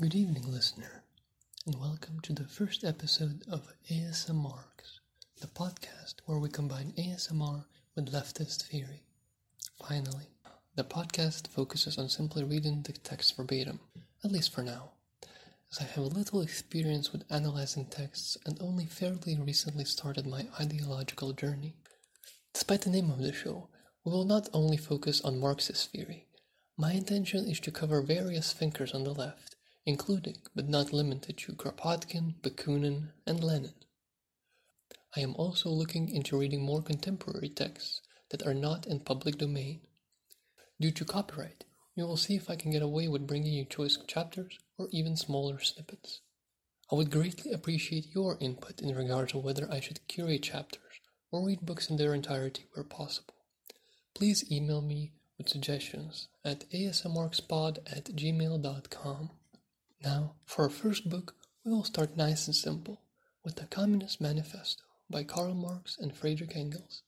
Good evening, listener, and welcome to the first episode of ASMRx, the podcast where we combine ASMR with leftist theory. Finally, the podcast focuses on simply reading the text verbatim, at least for now, as I have little experience with analyzing texts and only fairly recently started my ideological journey. Despite the name of the show, we will not only focus on Marxist theory. My intention is to cover various thinkers on the left including but not limited to Kropotkin, Bakunin, and Lenin. I am also looking into reading more contemporary texts that are not in public domain. Due to copyright, we will see if I can get away with bringing you choice chapters or even smaller snippets. I would greatly appreciate your input in regards to whether I should curate chapters or read books in their entirety where possible. Please email me with suggestions at asmrxpod at gmail.com. Now, for our first book, we will start nice and simple with the Communist Manifesto by Karl Marx and Friedrich Engels,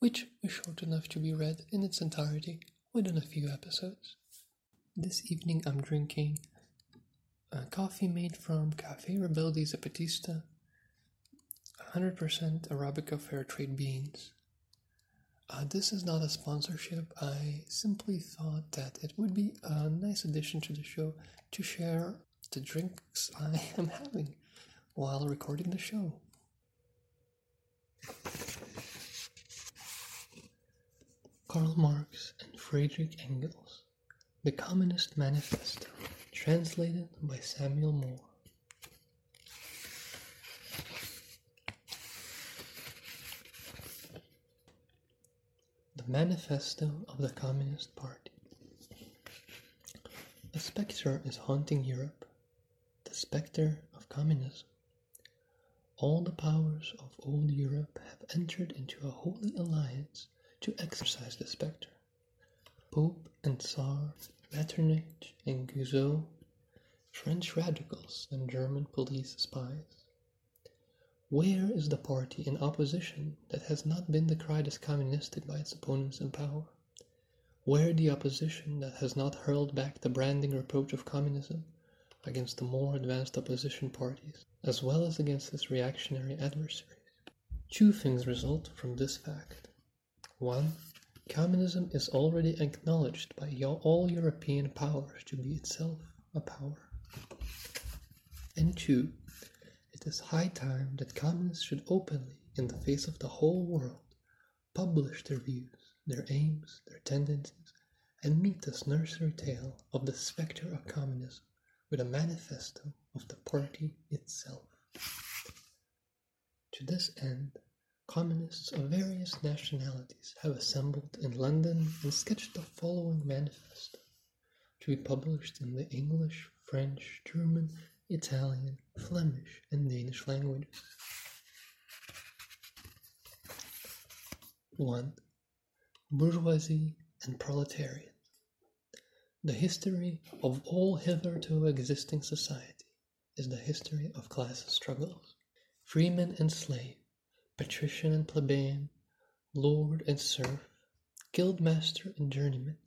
which is short enough to be read in its entirety within a few episodes. This evening I'm drinking a coffee made from Cafe Rebelde Zapatista, 100% Arabica fair trade beans. Uh, this is not a sponsorship. I simply thought that it would be a nice addition to the show to share the drinks I am having while recording the show. Karl Marx and Friedrich Engels, The Communist Manifesto, translated by Samuel Moore. The Manifesto of the Communist Party. A spectre is haunting Europe, the spectre of communism. All the powers of old Europe have entered into a holy alliance to exorcise the spectre. Pope and Tsar, Metternich and Guizot, French radicals and German police spies. Where is the party in opposition that has not been decried as communistic by its opponents in power? Where the opposition that has not hurled back the branding reproach of communism against the more advanced opposition parties, as well as against its reactionary adversaries? Two things result from this fact. One, communism is already acknowledged by all European powers to be itself a power. And two, it is high time that communists should openly, in the face of the whole world, publish their views their aims, their tendencies, and meet this nursery tale of the spectre of communism with a manifesto of the party itself. To this end, communists of various nationalities have assembled in London and sketched the following manifesto to be published in the English, French, German, Italian, Flemish, and Danish languages. 1 bourgeoisie and proletariat. The history of all hitherto existing society is the history of class struggles. Freeman and slave, patrician and plebeian, lord and serf, guildmaster and journeyman,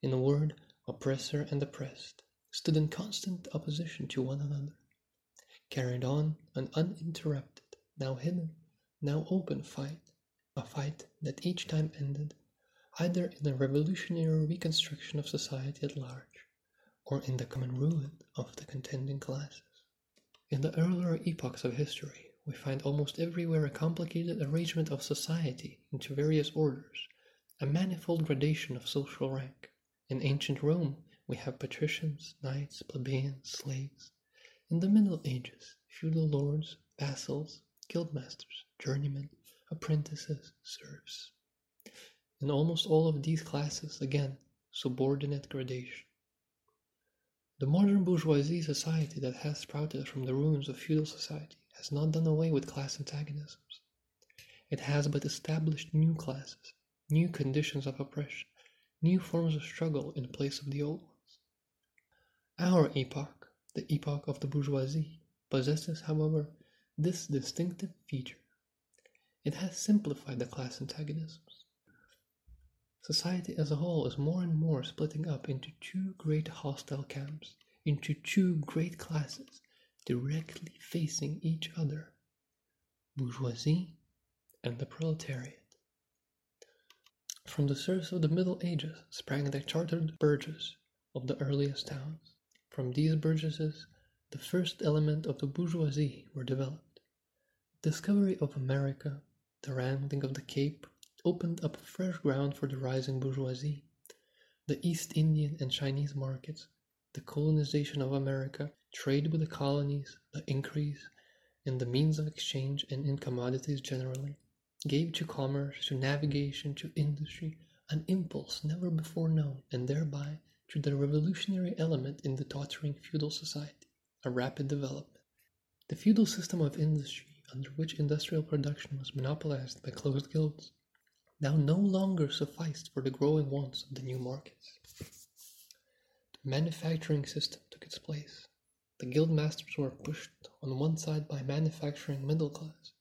in a word, oppressor and oppressed, stood in constant opposition to one another, carried on an uninterrupted, now hidden, now open fight, a fight that each time ended either in the revolutionary reconstruction of society at large, or in the common ruin of the contending classes. In the earlier epochs of history, we find almost everywhere a complicated arrangement of society into various orders, a manifold gradation of social rank. In ancient Rome, we have patricians, knights, plebeians, slaves. In the Middle Ages, feudal lords, vassals, guildmasters, journeymen, apprentices, serfs. In almost all of these classes, again, subordinate gradation. The modern bourgeoisie society that has sprouted from the ruins of feudal society has not done away with class antagonisms. It has but established new classes, new conditions of oppression, new forms of struggle in place of the old ones. Our epoch, the epoch of the bourgeoisie, possesses, however, this distinctive feature. It has simplified the class antagonisms. Society as a whole is more and more splitting up into two great hostile camps, into two great classes directly facing each other bourgeoisie and the proletariat. From the serfs of the Middle Ages sprang the chartered burgesses of the earliest towns. From these burgesses, the first element of the bourgeoisie were developed. The discovery of America, the rounding of the Cape, opened up fresh ground for the rising bourgeoisie. The East Indian and Chinese markets, the colonization of America, trade with the colonies, the increase in the means of exchange and in commodities generally, gave to commerce, to navigation, to industry, an impulse never before known, and thereby to the revolutionary element in the tottering feudal society, a rapid development. The feudal system of industry, under which industrial production was monopolized by closed guilds, now no longer sufficed for the growing wants of the new markets. The manufacturing system took its place. The guild masters were pushed on one side by manufacturing middle class.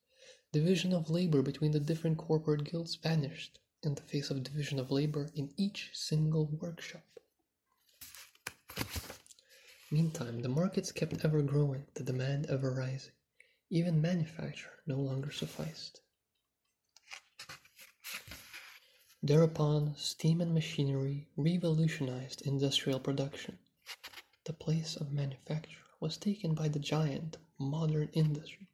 Division of labor between the different corporate guilds vanished in the face of division of labor in each single workshop. Meantime, the markets kept ever growing, the demand ever rising. Even manufacture no longer sufficed. Thereupon, steam and machinery revolutionized industrial production. The place of manufacture was taken by the giant modern industry,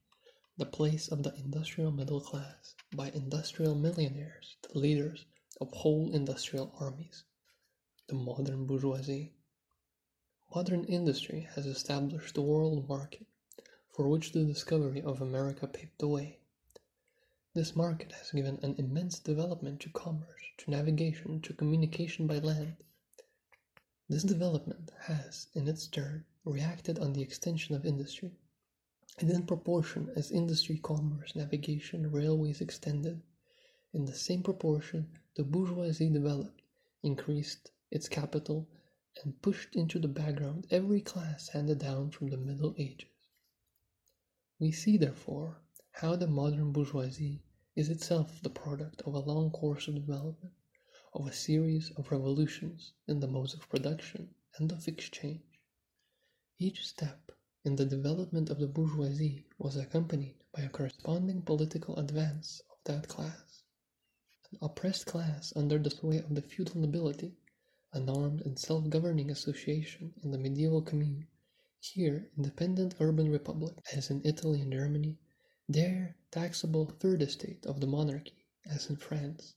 the place of the industrial middle class by industrial millionaires, the leaders of whole industrial armies, the modern bourgeoisie. Modern industry has established the world market, for which the discovery of America paved the way. This market has given an immense development to commerce, to navigation, to communication by land. This development has, in its turn, reacted on the extension of industry, and in proportion as industry, commerce, navigation, railways extended, in the same proportion the bourgeoisie developed, increased its capital, and pushed into the background every class handed down from the Middle Ages. We see, therefore, how the modern bourgeoisie is itself the product of a long course of development, of a series of revolutions in the modes of production and of exchange. Each step in the development of the bourgeoisie was accompanied by a corresponding political advance of that class. An oppressed class under the sway of the feudal nobility an armed and self-governing association in the medieval commune, here independent urban republic, as in Italy and Germany, there taxable third estate of the monarchy, as in France,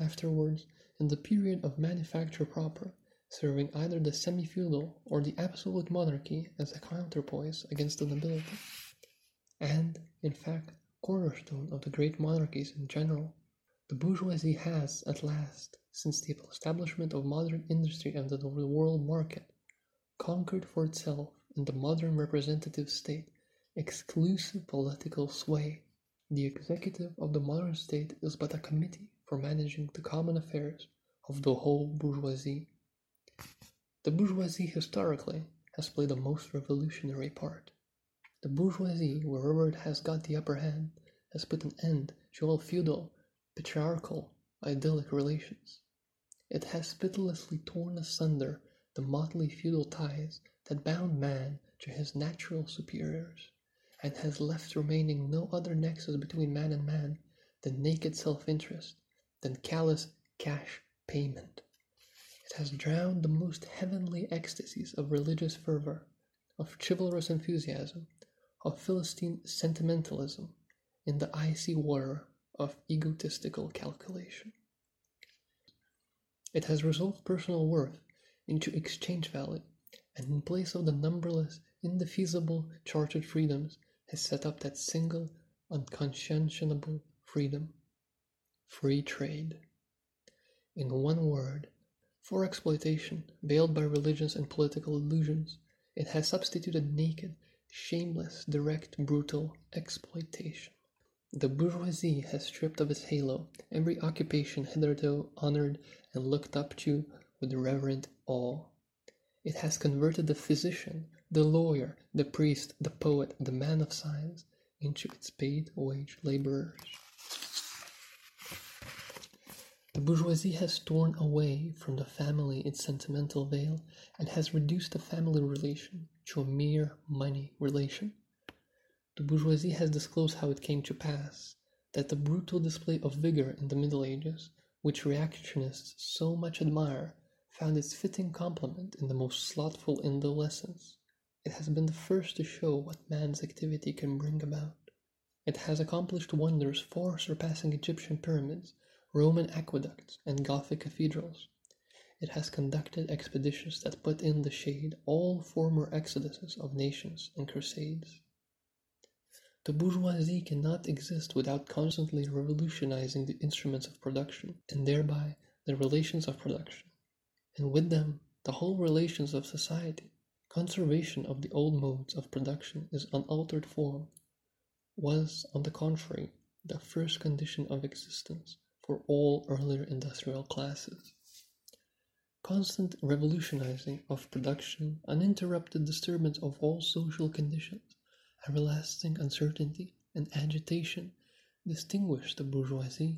afterwards in the period of manufacture proper, serving either the semi-feudal or the absolute monarchy as a counterpoise against the nobility, and, in fact, cornerstone of the great monarchies in general, the bourgeoisie has, at last, since the establishment of modern industry and the world market, conquered for itself in the modern representative state exclusive political sway. The executive of the modern state is but a committee for managing the common affairs of the whole bourgeoisie. The bourgeoisie historically has played a most revolutionary part. The bourgeoisie, wherever it has got the upper hand, has put an end to all feudal, patriarchal, idyllic relations. It has pitilessly torn asunder the motley feudal ties that bound man to his natural superiors, and has left remaining no other nexus between man and man than naked self-interest, than callous cash payment. It has drowned the most heavenly ecstasies of religious fervor, of chivalrous enthusiasm, of Philistine sentimentalism in the icy water of egotistical calculation. It has resolved personal worth into exchange value, and in place of the numberless, indefeasible chartered freedoms, has set up that single, unconscionable freedom free trade. In one word, for exploitation, veiled by religious and political illusions, it has substituted naked, shameless, direct, brutal exploitation. The bourgeoisie has stripped of its halo every occupation hitherto honored and looked up to with reverent awe. It has converted the physician, the lawyer, the priest, the poet, the man of science into its paid wage laborers. The bourgeoisie has torn away from the family its sentimental veil and has reduced the family relation to a mere money relation. The bourgeoisie has disclosed how it came to pass that the brutal display of vigor in the Middle Ages, which reactionists so much admire, found its fitting complement in the most slothful indolescence. It has been the first to show what man's activity can bring about. It has accomplished wonders far surpassing Egyptian pyramids, Roman aqueducts, and Gothic cathedrals. It has conducted expeditions that put in the shade all former exoduses of nations and crusades. The bourgeoisie cannot exist without constantly revolutionizing the instruments of production, and thereby the relations of production, and with them the whole relations of society. Conservation of the old modes of production in unaltered form was, on the contrary, the first condition of existence for all earlier industrial classes. Constant revolutionizing of production, uninterrupted disturbance of all social conditions, everlasting uncertainty and agitation distinguish the bourgeoisie.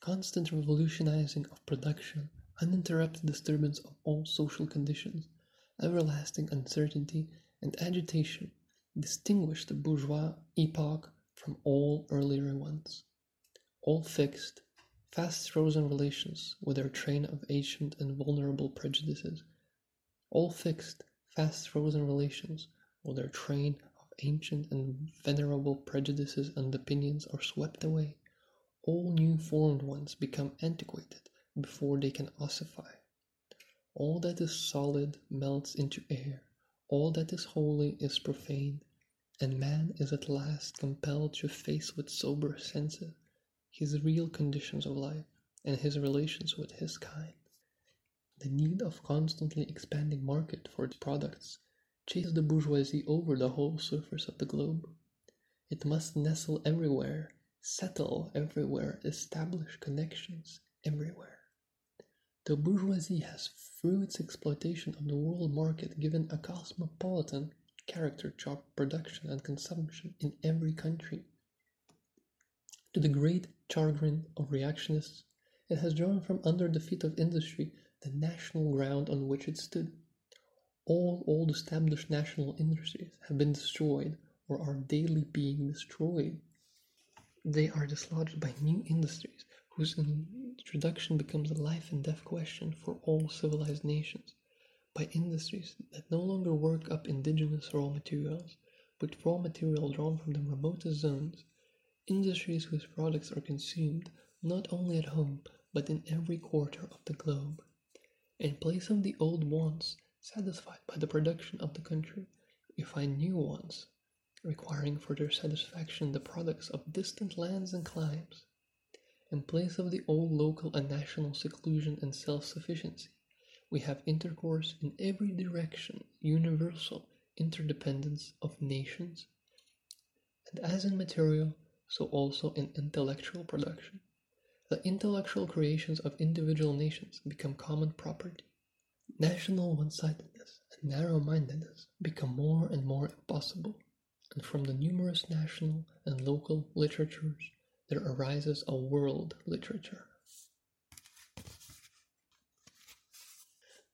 Constant revolutionizing of production, uninterrupted disturbance of all social conditions, everlasting uncertainty and agitation distinguish the bourgeois epoch from all earlier ones. All fixed, fast frozen relations with their train of ancient and vulnerable prejudices. All fixed, fast frozen relations with their train of ancient and venerable prejudices and opinions are swept away, all new formed ones become antiquated before they can ossify. All that is solid melts into air, all that is holy is profane, and man is at last compelled to face with sober senses his real conditions of life and his relations with his kind. The need of constantly expanding market for its products chase the bourgeoisie over the whole surface of the globe. It must nestle everywhere, settle everywhere, establish connections everywhere. The bourgeoisie has, through its exploitation of the world market, given a cosmopolitan character to production and consumption in every country. To the great chagrin of reactionists, it has drawn from under the feet of industry the national ground on which it stood. All old established national industries have been destroyed or are daily being destroyed. They are dislodged by new industries whose introduction becomes a life and death question for all civilized nations, by industries that no longer work up indigenous raw materials, but raw material drawn from the remotest zones, industries whose products are consumed not only at home but in every quarter of the globe. In place of the old wants satisfied by the production of the country, we find new ones, requiring for their satisfaction the products of distant lands and climes. In place of the old local and national seclusion and self-sufficiency, we have intercourse in every direction, universal interdependence of nations. And as in material, so also in intellectual production. The intellectual creations of individual nations become common property. National one-sidedness and narrow-mindedness become more and more impossible, and from the numerous national and local literatures there arises a world literature.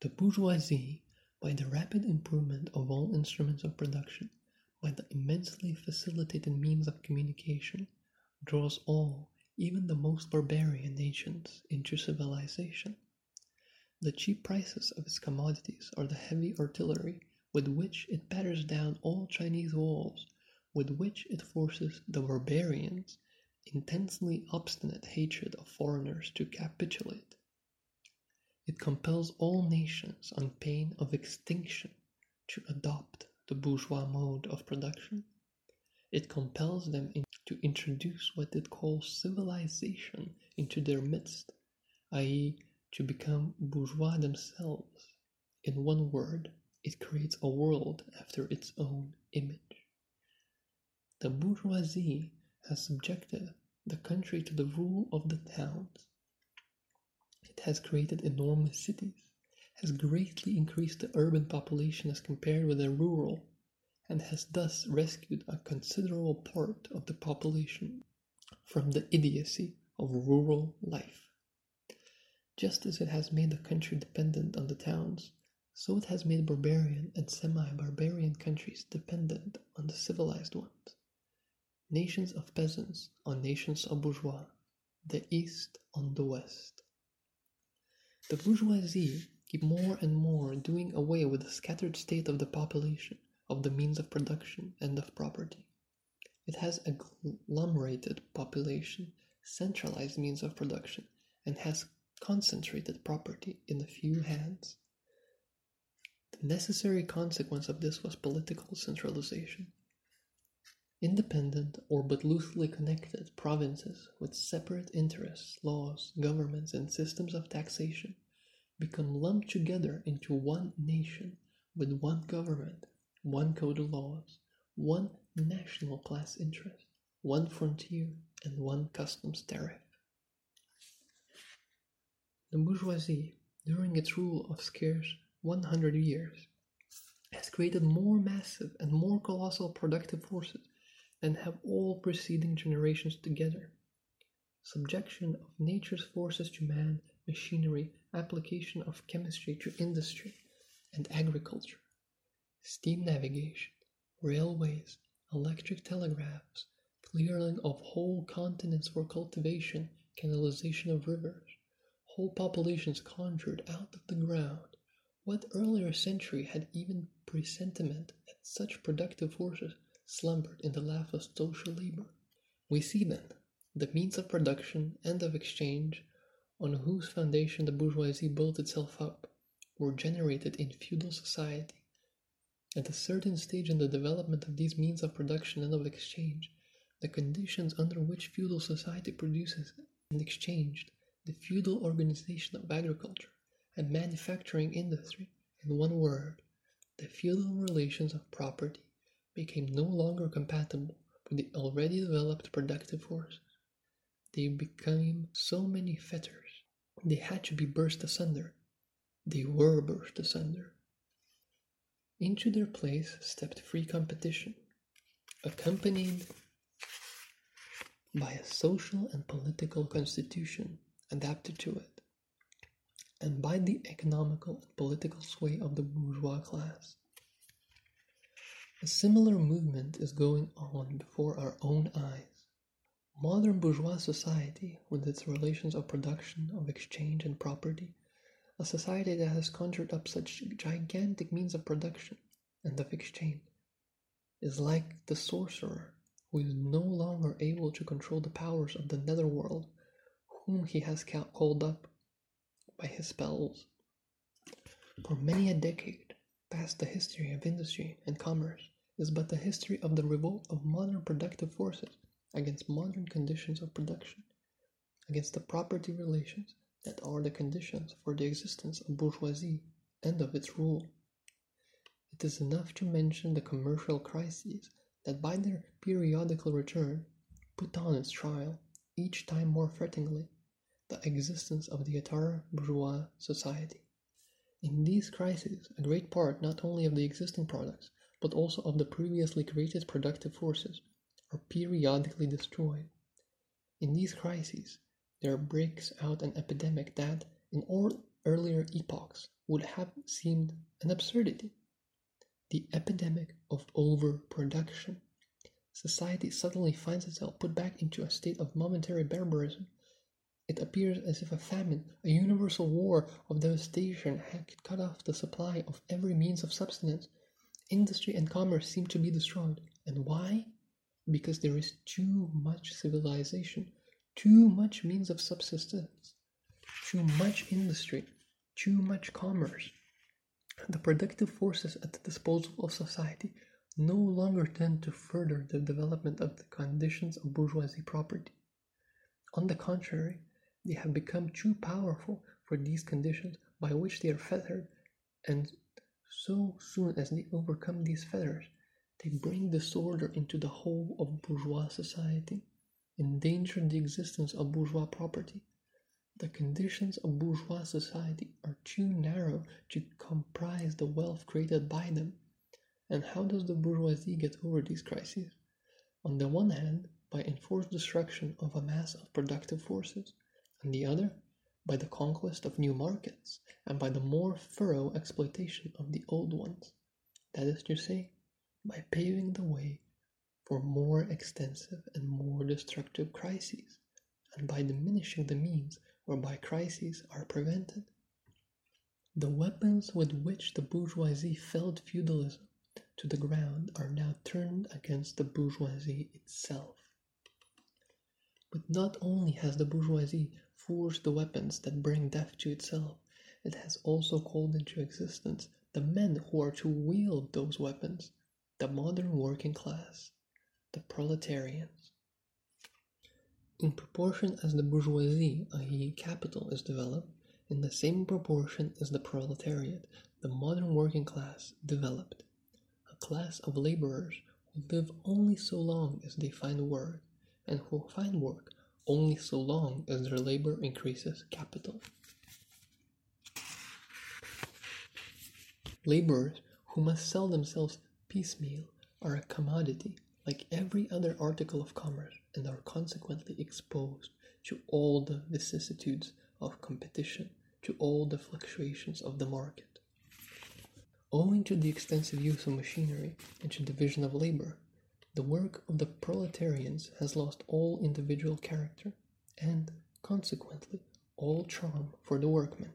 The bourgeoisie, by the rapid improvement of all instruments of production, by the immensely facilitated means of communication, draws all, even the most barbarian nations, into civilization. The cheap prices of its commodities are the heavy artillery with which it batters down all Chinese walls, with which it forces the barbarians' intensely obstinate hatred of foreigners to capitulate. It compels all nations on pain of extinction to adopt the bourgeois mode of production. It compels them in to introduce what it calls civilization into their midst, i.e., to become bourgeois themselves. In one word, it creates a world after its own image. The bourgeoisie has subjected the country to the rule of the towns. It has created enormous cities, has greatly increased the urban population as compared with the rural, and has thus rescued a considerable part of the population from the idiocy of rural life. Just as it has made the country dependent on the towns, so it has made barbarian and semi-barbarian countries dependent on the civilized ones. Nations of peasants on nations of bourgeois, the East on the West. The bourgeoisie keep more and more doing away with the scattered state of the population, of the means of production, and of property. It has agglomerated population, centralized means of production, and has concentrated property in a few hands. The necessary consequence of this was political centralization. Independent or but loosely connected provinces with separate interests, laws, governments, and systems of taxation become lumped together into one nation with one government, one code of laws, one national class interest, one frontier, and one customs tariff. The bourgeoisie, during its rule of scarce 100 years, has created more massive and more colossal productive forces than have all preceding generations together. Subjection of nature's forces to man, machinery, application of chemistry to industry and agriculture, steam navigation, railways, electric telegraphs, clearing of whole continents for cultivation, canalization of rivers, whole populations conjured out of the ground. What earlier century had even presentiment that such productive forces slumbered in the lap of social labor? We see then the means of production and of exchange on whose foundation the bourgeoisie built itself up were generated in feudal society. At a certain stage in the development of these means of production and of exchange, the conditions under which feudal society produces and exchanged the feudal organization of agriculture and manufacturing industry, in one word, the feudal relations of property became no longer compatible with the already developed productive forces. They became so many fetters, they had to be burst asunder. They were burst asunder. Into their place stepped free competition, accompanied by a social and political constitution adapted to it, and by the economical and political sway of the bourgeois class. A similar movement is going on before our own eyes. Modern bourgeois society, with its relations of production, of exchange, and property, a society that has conjured up such gigantic means of production and of exchange, is like the sorcerer who is no longer able to control the powers of the netherworld whom he has called up by his spells. For many a decade past, the history of industry and commerce is but the history of the revolt of modern productive forces against modern conditions of production, against the property relations that are the conditions for the existence of bourgeoisie and of its rule. It is enough to mention the commercial crises that by their periodical return put on its trial, each time more threateningly, the existence of the entire bourgeois society. In these crises, a great part not only of the existing products, but also of the previously created productive forces, are periodically destroyed. In these crises, there breaks out an epidemic that, in all earlier epochs, would have seemed an absurdity. The epidemic of overproduction. Society suddenly finds itself put back into a state of momentary barbarism it appears as if a famine, a universal war of devastation, had cut off the supply of every means of subsistence. Industry and commerce seem to be destroyed. And why? Because there is too much civilization, too much means of subsistence, too much industry, too much commerce. The productive forces at the disposal of society no longer tend to further the development of the conditions of bourgeoisie property. On the contrary, they have become too powerful for these conditions by which they are fettered, and so soon as they overcome these fetters, they bring disorder into the whole of bourgeois society, endanger the existence of bourgeois property. The conditions of bourgeois society are too narrow to comprise the wealth created by them. And how does the bourgeoisie get over these crises? On the one hand, by enforced destruction of a mass of productive forces on the other, by the conquest of new markets and by the more thorough exploitation of the old ones, that is to say, by paving the way for more extensive and more destructive crises, and by diminishing the means whereby crises are prevented. The weapons with which the bourgeoisie felled feudalism to the ground are now turned against the bourgeoisie itself. But not only has the bourgeoisie forged the weapons that bring death to itself, it has also called into existence the men who are to wield those weapons, the modern working class, the proletarians. In proportion as the bourgeoisie, i.e., capital, is developed, in the same proportion is the proletariat, the modern working class, developed. A class of laborers who live only so long as they find work, and who find work only so long as their labor increases capital. Laborers who must sell themselves piecemeal are a commodity like every other article of commerce and are consequently exposed to all the vicissitudes of competition, to all the fluctuations of the market. Owing to the extensive use of machinery and to division of labor, the work of the proletarians has lost all individual character and, consequently, all charm for the workman.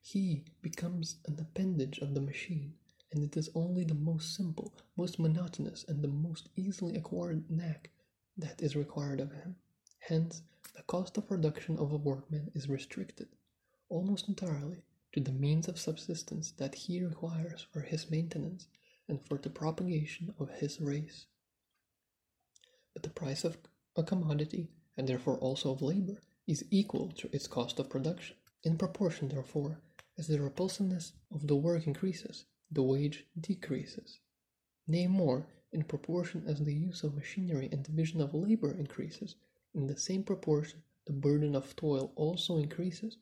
He becomes an appendage of the machine and it is only the most simple, most monotonous, and the most easily acquired knack that is required of him. Hence, the cost of production of a workman is restricted, almost entirely, to the means of subsistence that he requires for his maintenance and for the propagation of his race. But the price of a commodity, and therefore also of labor, is equal to its cost of production. In proportion, therefore, as the repulsiveness of the work increases, the wage decreases. Nay, more, in proportion as the use of machinery and division of labor increases, in the same proportion the burden of toil also increases,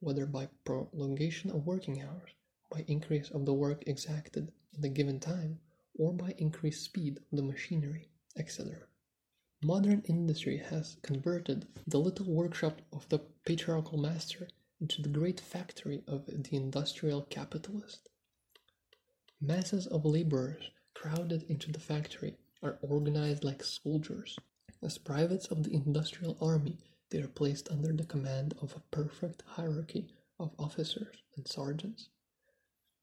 whether by prolongation of working hours, by increase of the work exacted in the given time, or by increased speed of the machinery, etc. Modern industry has converted the little workshop of the patriarchal master into the great factory of the industrial capitalist. Masses of laborers crowded into the factory are organized like soldiers. As privates of the industrial army, they are placed under the command of a perfect hierarchy of officers and sergeants.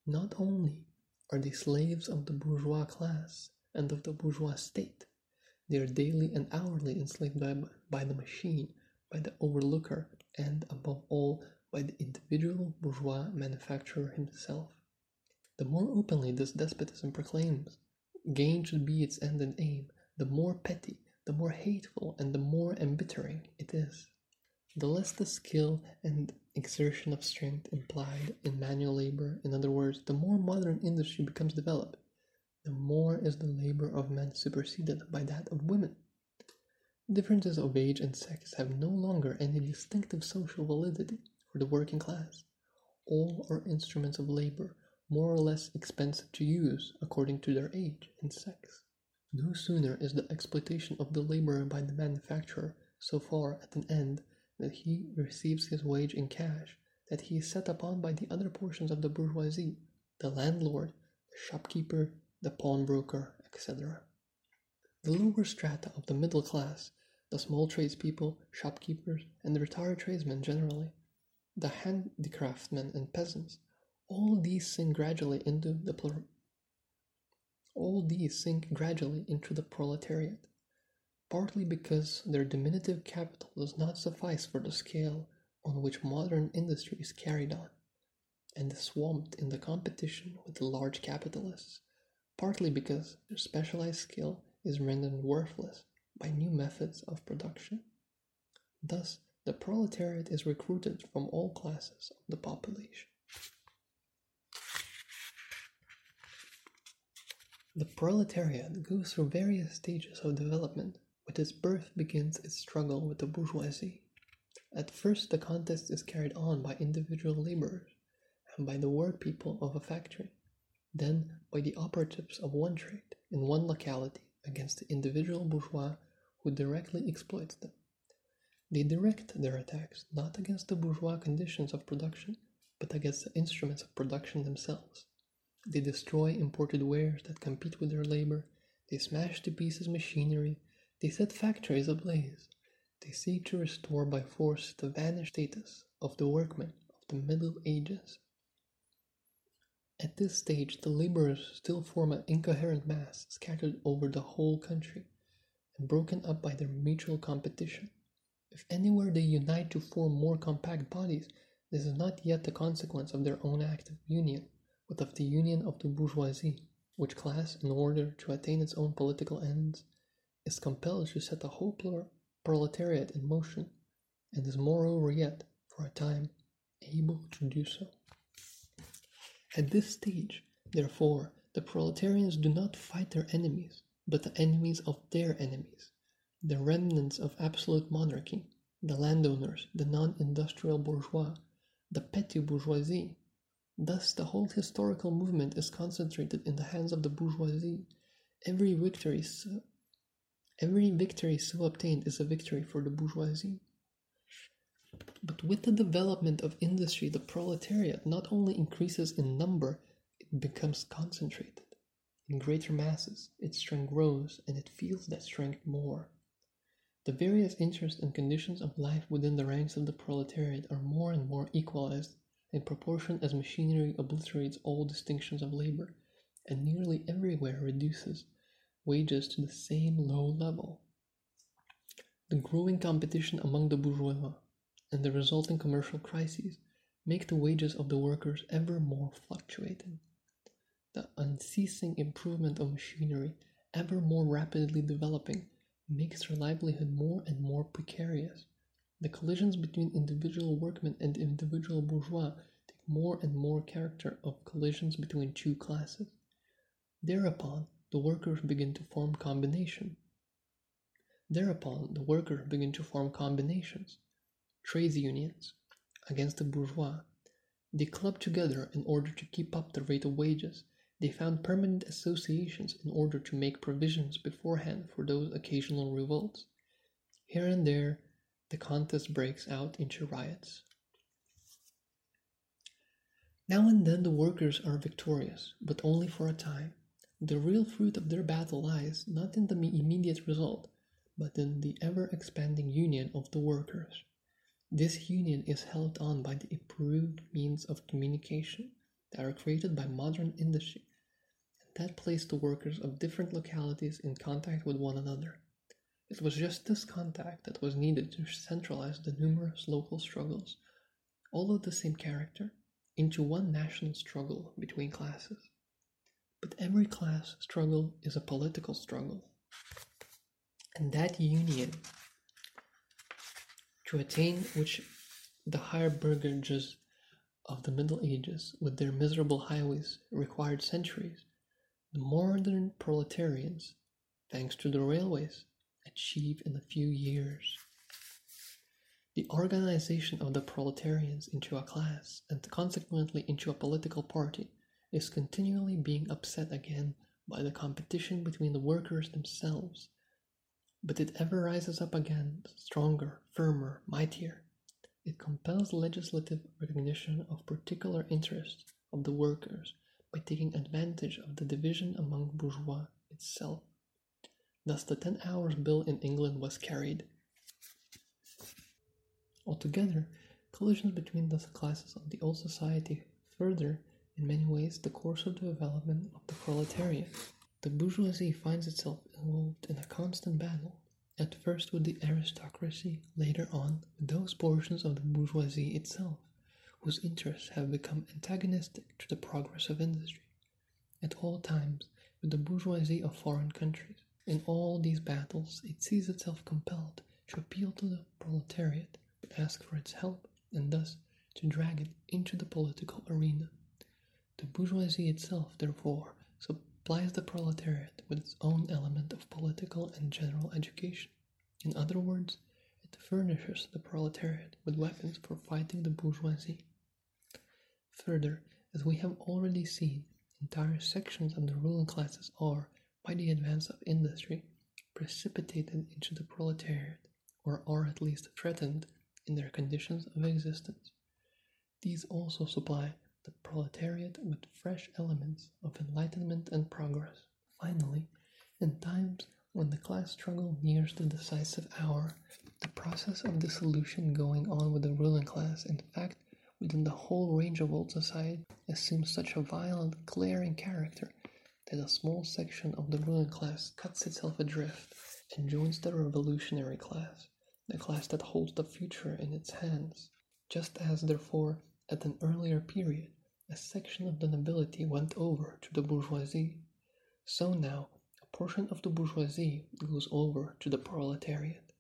Not only are they slaves of the bourgeois class and of the bourgeois state, they are daily and hourly enslaved by, by the machine, by the overlooker, and above all, by the individual bourgeois manufacturer himself. The more openly this despotism proclaims gain should be its end and aim, the more petty, the more hateful, and the more embittering it is. The less the skill and exertion of strength implied in manual labor, in other words, the more modern industry becomes developed, the more is the labor of men superseded by that of women. Differences of age and sex have no longer any distinctive social validity for the working class. All are instruments of labor more or less expensive to use according to their age and sex. No sooner is the exploitation of the laborer by the manufacturer so far at an end that he receives his wage in cash that he is set upon by the other portions of the bourgeoisie, the landlord, the shopkeeper, the pawnbroker, etc. The lower strata of the middle class, the small tradespeople, shopkeepers, and the retired tradesmen generally, the handicraftsmen and peasants, all these sink gradually into the plur- all these sink gradually into the proletariat, partly because their diminutive capital does not suffice for the scale on which modern industry is carried on, and is swamped in the competition with the large capitalists, partly because their specialized skill is rendered worthless by new methods of production. Thus, the proletariat is recruited from all classes of the population. The proletariat goes through various stages of development. With its birth begins its struggle with the bourgeoisie. At first, the contest is carried on by individual laborers and by the workpeople of a factory, then by the operatives of one trade in one locality against the individual bourgeois who directly exploits them. They direct their attacks not against the bourgeois conditions of production, but against the instruments of production themselves. They destroy imported wares that compete with their labor, they smash to pieces machinery, they set factories ablaze, they seek to restore by force the vanished status of the workmen of the Middle Ages. At this stage, the laborers still form an incoherent mass scattered over the whole country and broken up by their mutual competition. If anywhere they unite to form more compact bodies, this is not yet the consequence of their own active union, but of the union of the bourgeoisie, which class, in order to attain its own political ends, is compelled to set the whole proletariat in motion, and is moreover yet, for a time, able to do so. At this stage, therefore, the proletarians do not fight their enemies, but the enemies of their enemies, the remnants of absolute monarchy, the landowners, the non-industrial bourgeois, the petty bourgeoisie. Thus the whole historical movement is concentrated in the hands of the bourgeoisie. Every victory every victory so obtained is a victory for the bourgeoisie. But with the development of industry, the proletariat not only increases in number, it becomes concentrated. In greater masses, its strength grows, and it feels that strength more. The various interests and conditions of life within the ranks of the proletariat are more and more equalized in proportion as machinery obliterates all distinctions of labor, and nearly everywhere reduces wages to the same low level. The growing competition among the bourgeois and the resulting commercial crises make the wages of the workers ever more fluctuating the unceasing improvement of machinery, ever more rapidly developing, makes their livelihood more and more precarious. The collisions between individual workmen and individual bourgeois take more and more character of collisions between two classes. Thereupon, the workers begin to form combination. Thereupon, the workers begin to form combinations, trades unions, against the bourgeois. They club together in order to keep up the rate of wages they found permanent associations in order to make provisions beforehand for those occasional revolts. Here and there, the contest breaks out into riots. Now and then the workers are victorious, but only for a time. The real fruit of their battle lies not in the immediate result, but in the ever expanding union of the workers. This union is held on by the improved means of communication that are created by modern industry and that place the workers of different localities in contact with one another. It was just this contact that was needed to centralize the numerous local struggles, all of the same character, into one national struggle between classes. But every class struggle is a political struggle. And that union, to attain which the higher burghers of the Middle Ages, with their miserable highways, required centuries, the modern proletarians, thanks to the railways, achieve in a few years. The organization of the proletarians into a class and consequently into a political party is continually being upset again by the competition between the workers themselves. But it ever rises up again, stronger, firmer, mightier. It compels legislative recognition of particular interests of the workers by taking advantage of the division among bourgeois itself. Thus, the 10 hours bill in England was carried. Altogether, collisions between the classes of the old society further, in many ways, the course of development of the proletariat. The bourgeoisie finds itself involved in a constant battle, at first with the aristocracy, later on with those portions of the bourgeoisie itself whose interests have become antagonistic to the progress of industry, at all times with the bourgeoisie of foreign countries. In all these battles, it sees itself compelled to appeal to the proletariat, to ask for its help, and thus to drag it into the political arena. Bourgeoisie itself, therefore, supplies the proletariat with its own element of political and general education. In other words, it furnishes the proletariat with weapons for fighting the bourgeoisie. Further, as we have already seen, entire sections of the ruling classes are, by the advance of industry, precipitated into the proletariat, or are at least threatened in their conditions of existence. These also supply the proletariat with fresh elements of enlightenment and progress. Finally, in times when the class struggle nears the decisive hour, the process of dissolution going on with the ruling class, in fact, within the whole range of old society, assumes such a violent, glaring character that a small section of the ruling class cuts itself adrift and joins the revolutionary class, the class that holds the future in its hands. Just as, therefore, at an earlier period, a section of the nobility went over to the bourgeoisie, so now a portion of the bourgeoisie goes over to the proletariat,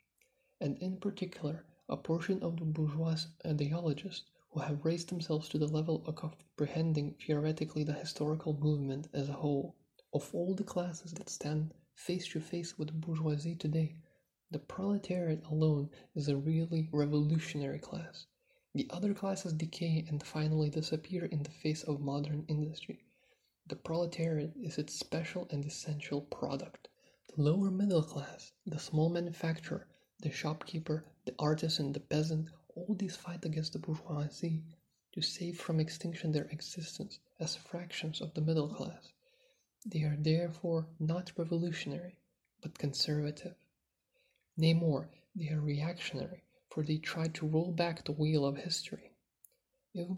and in particular a portion of the bourgeois ideologists who have raised themselves to the level of comprehending theoretically the historical movement as a whole. Of all the classes that stand face to face with the bourgeoisie today, the proletariat alone is a really revolutionary class. The other classes decay and finally disappear in the face of modern industry. The proletariat is its special and essential product. The lower middle class, the small manufacturer, the shopkeeper, the artisan, the peasant, all these fight against the bourgeoisie to save from extinction their existence as fractions of the middle class. They are therefore not revolutionary, but conservative. Nay more, they are reactionary, for they try to roll back the wheel of history. If